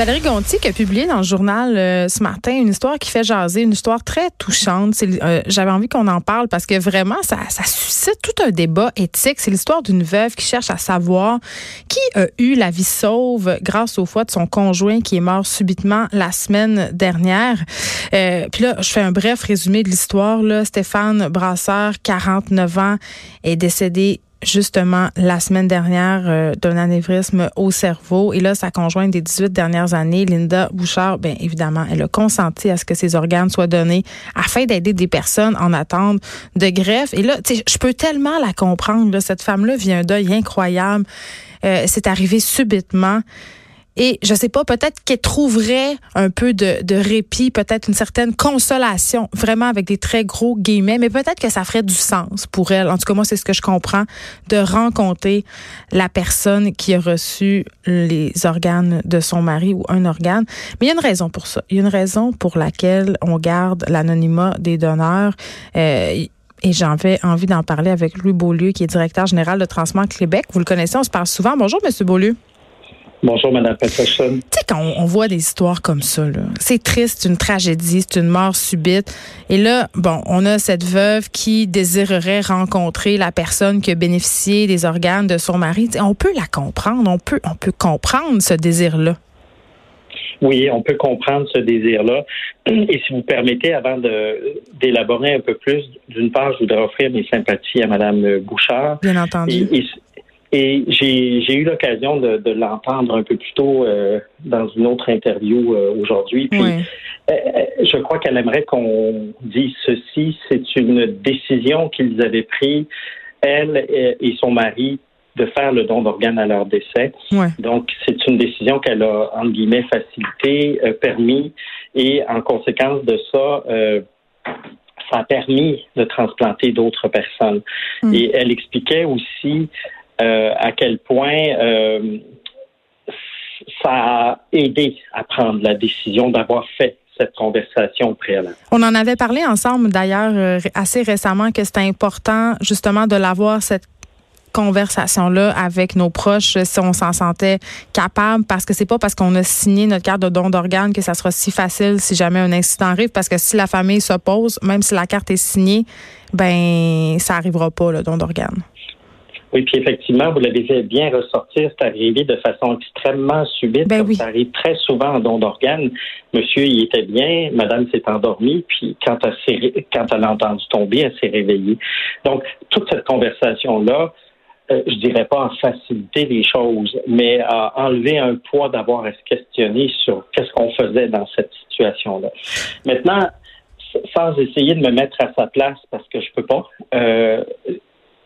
Valérie Gontier qui a publié dans le journal euh, ce matin une histoire qui fait jaser, une histoire très touchante. Euh, j'avais envie qu'on en parle parce que vraiment, ça, suscite tout un débat éthique. C'est l'histoire d'une veuve qui cherche à savoir qui a eu la vie sauve grâce au foie de son conjoint qui est mort subitement la semaine dernière. Euh, puis là, je fais un bref résumé de l'histoire. Stéphane Brasseur, 49 ans, est décédé justement la semaine dernière euh, d'un anévrisme au cerveau. Et là, sa conjointe des 18 dernières années, Linda Bouchard, bien évidemment, elle a consenti à ce que ses organes soient donnés afin d'aider des personnes en attente de greffe. Et là, je peux tellement la comprendre. Cette femme-là vit un deuil incroyable. Euh, c'est arrivé subitement. Et je sais pas, peut-être qu'elle trouverait un peu de, répit, peut-être une certaine consolation, vraiment avec des très gros guillemets, mais peut-être que ça ferait du sens pour elle. En tout cas, moi, c'est ce que je comprends, de rencontrer la personne qui a reçu les organes de son mari ou un organe. Mais il y a une raison pour ça. Il y a une raison pour laquelle on garde l'anonymat des donneurs. Euh, et j'avais envie d'en parler avec Louis Beaulieu, qui est directeur général de Transplant Québec. Vous le connaissez, on se parle souvent. Bonjour, Monsieur Beaulieu. Bonjour, Mme Peterson. Tu sais, quand on, voit des histoires comme ça, c'est triste, une tragédie, c'est une mort subite. Et là, bon, on a cette veuve qui désirerait rencontrer la personne qui a bénéficié des organes de son mari. on peut la comprendre, on peut, on peut comprendre ce désir-là. Oui, on peut comprendre ce désir-là. Et si vous permettez, avant d'élaborer un peu plus, d'une part, je voudrais offrir mes sympathies à Mme Bouchard. Bien entendu. Et j'ai eu l'occasion de, de l'entendre un peu plus tôt euh, dans une autre interview euh, aujourd'hui. Puis euh, je crois qu'elle aimerait qu'on dise ceci. C'est une décision qu'ils avaient prise, elle et son mari, de faire le don d'organes à leur décès. Donc, c'est une décision qu'elle a, entre guillemets, facilité, permis, et en conséquence de ça, ça a permis de transplanter d'autres personnes. Mm. Et elle expliquait aussi euh, à quel point euh, ça a aidé à prendre la décision d'avoir fait cette conversation préalable. On en avait parlé ensemble d'ailleurs euh, assez récemment que c'était important justement de l'avoir cette conversation-là avec nos proches si on s'en sentait capable parce que c'est pas parce qu'on a signé notre carte de don d'organes que ça sera si facile si jamais un incident arrive parce que si la famille s'oppose, même si la carte est signée, ben ça arrivera pas le don d'organes. Oui, puis effectivement, vous l'avez bien ressorti, c'est arrivé de façon extrêmement subite. Ben Ça arrive très souvent en don d'organes. Monsieur, il était bien, madame s'est endormie, puis quand elle, quand elle a entendu tomber, elle s'est réveillée. Donc, toute cette conversation-là, euh, je dirais pas en faciliter les choses, mais à enlever un poids d'avoir à se questionner sur qu'est-ce qu'on faisait dans cette situation-là. Maintenant, sans essayer de me mettre à sa place parce que je peux pas, euh,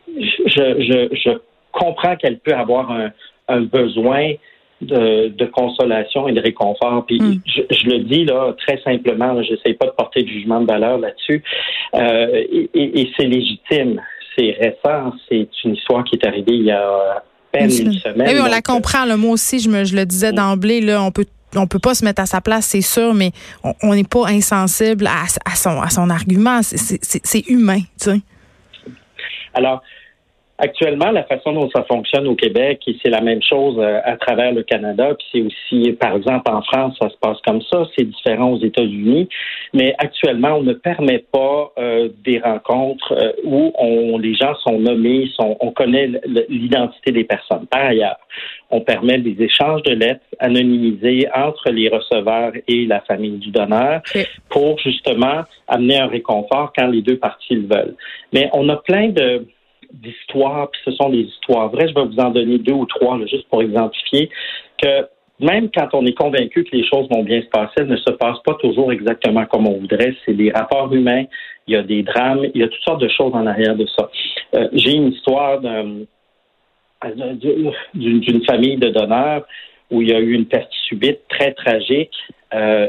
je, je, comprends qu'elle peut avoir un, un besoin de, de, consolation et de réconfort. Puis hmm. je, je, le dis là très simplement, j'essaie pas de porter de jugement de valeur là-dessus. Euh, et, et, c'est légitime, c'est récent, c'est une histoire qui est arrivée il y a à peine une semaine. Eh oui, on la comprend. Là, moi aussi, je, me, je le disais d'emblée, là, on peut on peut pas se mettre à sa place, c'est sûr, mais on n'est pas insensible à, à, son, à son argument. C'est humain, tu sais. Alors, Actuellement, la façon dont ça fonctionne au Québec, et c'est la même chose euh, à travers le Canada, puis c'est aussi, par exemple, en France, ça se passe comme ça, c'est différent aux États-Unis, mais actuellement, on ne permet pas euh, des rencontres euh, où on, les gens sont nommés, sont, on connaît l'identité des personnes. Par ailleurs, on permet des échanges de lettres anonymisés entre les receveurs et la famille du donneur pour justement amener un réconfort quand les deux parties le veulent. Mais on a plein de d'histoires, puis ce sont des histoires vraies. Je vais vous en donner deux ou trois, juste pour exemplifier, que même quand on est convaincu que les choses vont bien se passer, elles ne se passent pas toujours exactement comme on voudrait. C'est des rapports humains, il y a des drames, il y a toutes sortes de choses en arrière de ça. Euh, j'ai une histoire d'une famille de donneurs où il y a eu une perte subite très tragique. Euh,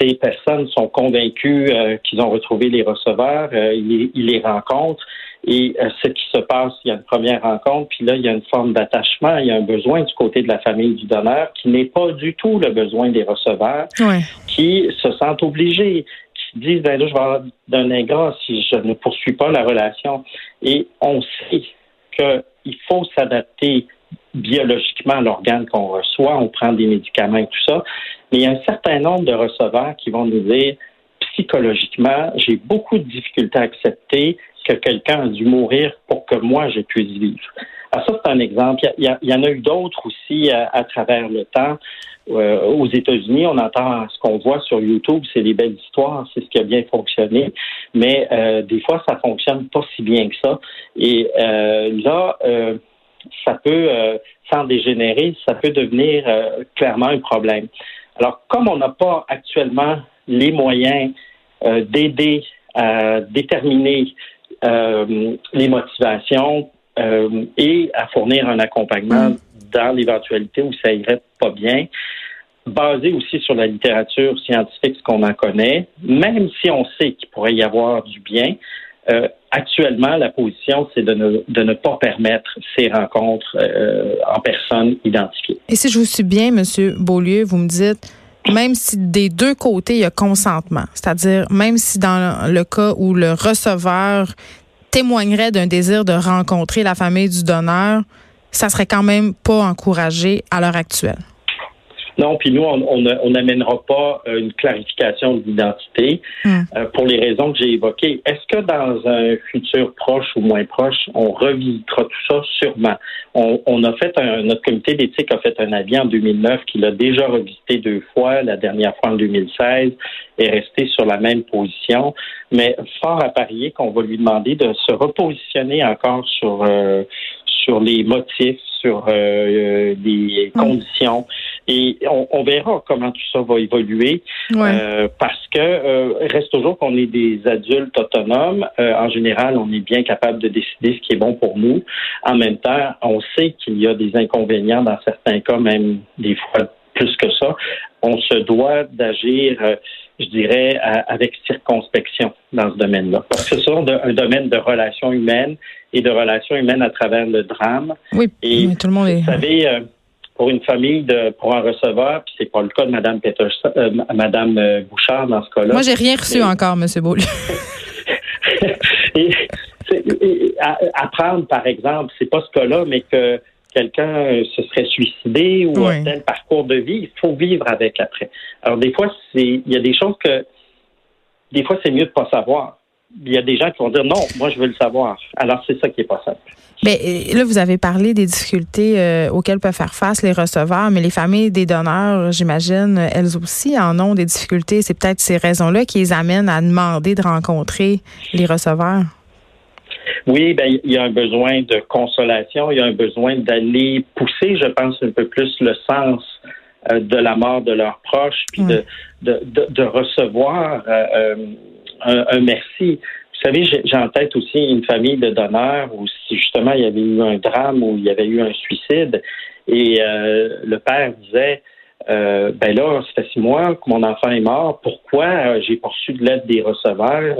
ces personnes sont convaincues euh, qu'ils ont retrouvé les receveurs, ils, les rencontrent et euh, ce qui se passe, il y a une première rencontre, puis là, il y a une forme d'attachement, il y a un besoin du côté de la famille du donneur qui n'est pas du tout le besoin des receveurs, qui se sentent obligés, qui disent, ben là, je vais avoir d'un ingrat si je ne poursuis pas la relation. Et on sait qu'il faut s'adapter biologiquement l'organe qu'on reçoit, on prend des médicaments et tout ça, mais il y a un certain nombre de receveurs qui vont nous dire psychologiquement, j'ai beaucoup de difficultés à accepter que quelqu'un a dû mourir pour que moi je puisse vivre. Alors ça, c'est un exemple. Il y, en a eu d'autres aussi à, travers le temps. Euh, aux États-Unis, on entend ce qu'on voit sur YouTube, c'est des belles histoires, c'est ce qui a bien fonctionné, mais euh, des fois, ça fonctionne pas si bien que ça. Et euh, là, ça peut, sans dégénérer, ça peut devenir clairement un problème. Alors, comme on n'a pas actuellement les moyens d'aider à déterminer les motivations, euh, et à fournir un accompagnement mm. dans l'éventualité où ça irait pas bien, basé aussi sur la littérature scientifique, ce qu'on en connaît, même si on sait qu'il pourrait y avoir du bien. Euh, actuellement, la position, c'est de ne, de ne pas permettre ces rencontres euh, en personne identifiées. Et si je vous suis bien, M. Beaulieu, vous me dites, même si des deux côtés, il y a consentement, c'est-à-dire même si dans le cas où le receveur témoignerait d'un désir de rencontrer la famille du donneur, ça serait quand même pas encouragé à l'heure actuelle. Non, puis nous, on n'amènera pas euh, une clarification d'identité hmm. euh, pour les raisons que j'ai évoquées. Est-ce que dans un futur proche ou moins proche, on revisitera tout ça? Sûrement. On, a fait un, notre comité d'éthique a fait un avis en 2009 qu'il a déjà revisité deux fois, la dernière fois en 2016, et resté sur la même position. Mais fort à parier qu'on va lui demander de se repositionner encore sur euh, sur les motifs, sur euh, les conditions. Et on, verra comment tout ça va évoluer euh, parce que euh, reste toujours qu'on est des adultes autonomes. Euh, en général, on est bien capable de décider ce qui est bon pour nous. En même temps, on sait qu'il y a des inconvénients dans certains cas, même des fois plus que ça. On se doit d'agir je dirais, avec circonspection dans ce domaine-là. Parce que c'est un domaine de relations humaines et de relations humaines à travers le drame. Oui, et tout le monde est... Vous savez, pour une famille, de, pour un receveur, puis c'est pas le cas de Mme Peterson, euh, Mme euh, Bouchard dans ce cas-là. Moi, j'ai rien reçu encore, M. Beaulieu. et, apprendre, par exemple, c'est pas ce cas-là, mais que quelqu'un euh, se serait suicidé ou un tel parcours de vie, il faut vivre avec après. Alors des fois, c'est il y a des choses que des fois c'est mieux de pas savoir. Il y a des gens qui vont dire non, moi je veux le savoir. Alors c'est ça qui est pas simple. Mais euh, là, vous avez parlé des difficultés euh, auxquelles peuvent faire face les receveurs, mais les familles des donneurs, j'imagine, elles aussi en ont des difficultés. C'est peut-être ces raisons-là qui les amènent à demander de rencontrer les receveurs. Oui, ben, il y a un besoin de consolation, il y a un besoin d'aller pousser, je pense, un peu plus le sens euh, de la mort de leurs proches, puis de, de, de, recevoir euh, un, un, merci. Vous savez, j'ai en tête aussi une famille de donneurs où si justement il y avait eu un drame ou il y avait eu un suicide et le père disait ben là, ça fait six mois que mon enfant est mort. Pourquoi j'ai poursu de l'aide des receveurs?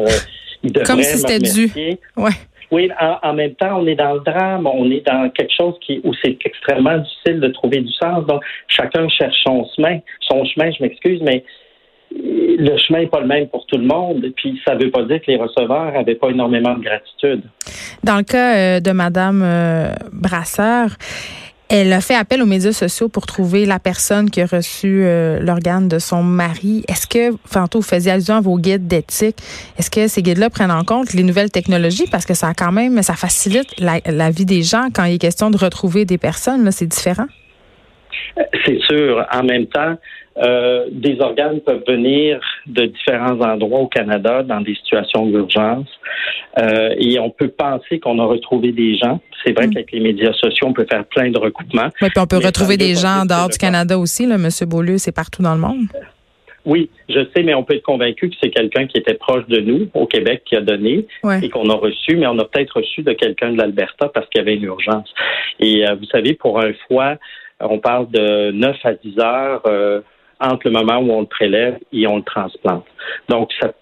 il Comme si c'était dû. Ouais. Oui, en, même temps, on est dans le drame, on est dans quelque chose qui où c'est extrêmement difficile de trouver du sens. Donc, chacun cherche son chemin, son chemin, je m'excuse, mais le chemin n'est pas le même pour tout le monde. Puis ça ne veut pas dire que les receveurs n'avaient pas énormément de gratitude. Dans le cas euh, de Madame euh, Brasseur, elle a fait appel aux médias sociaux pour trouver la personne qui a reçu euh, l'organe de son mari. Est-ce que, tantôt, vous faisiez allusion à vos guides d'éthique, est-ce que ces guides-là prennent en compte les nouvelles technologies? Parce que ça quand même, ça facilite la, vie des gens quand il est question de retrouver des personnes. Là, c'est différent? C'est sûr. En même temps, euh, des organes peuvent venir de différents endroits au Canada dans des situations d'urgence. Euh, et on peut penser qu'on a retrouvé des gens. C'est vrai mm. qu'avec les médias sociaux, on peut faire plein de recoupements. Oui, puis on peut retrouver des gens dehors du Canada aussi, là, M. Beaulieu, c'est partout dans le monde. Oui, je sais, mais on peut être convaincu que c'est quelqu'un qui était proche de nous au Québec qui a donné et qu'on a reçu, mais on a peut-être reçu de quelqu'un de l'Alberta parce qu'il y avait une urgence. Et euh, vous savez, pour un foie, on parle de 9 à 10 heures euh, entre le moment où on le prélève et on le transplante. Donc, ça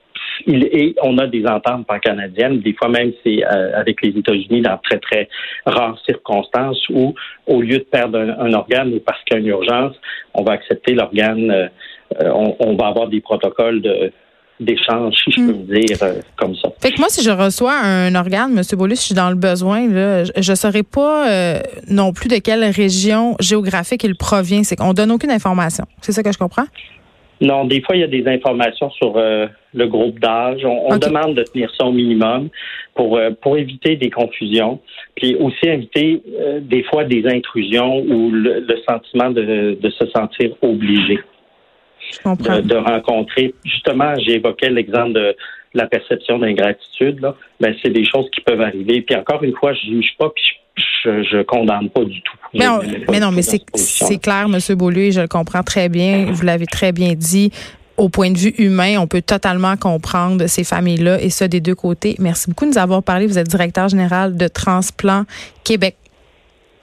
il, on a des ententes pan-canadiennes, des fois même c'est euh, avec les États-Unis dans très, très rares circonstances où, au lieu de perdre un, organe ou parce qu'il y a une urgence, on va accepter l'organe, euh, on, va avoir des protocoles de, d'échange, si je peux hmm. dire euh, comme ça. Fait que moi, si je reçois un organe, M. Boulus, si je suis dans le besoin, là, je ne saurais pas euh, non plus de quelle région géographique il provient. C'est qu'on donne aucune information. C'est ça que je comprends? Non, des fois, il y a des informations sur euh, le groupe d'âge. On, demande de tenir ça au minimum pour, pour éviter des confusions. Puis aussi éviter des fois des intrusions ou le, sentiment de, de se sentir obligé de, rencontrer. Justement, j'évoquais l'exemple de la perception d'ingratitude. Là. Ben, c'est des choses qui peuvent arriver. Puis encore une fois, je juge pas, puis je, je condamne pas du tout. Mais, mais non, mais c'est clair, M. Beaulieu, je le comprends très bien. Vous l'avez très bien dit. Au point de vue humain, on peut totalement comprendre ces familles-là et ça des deux côtés. Merci beaucoup de nous avoir parlé. Vous êtes directeur général de Transplant Québec.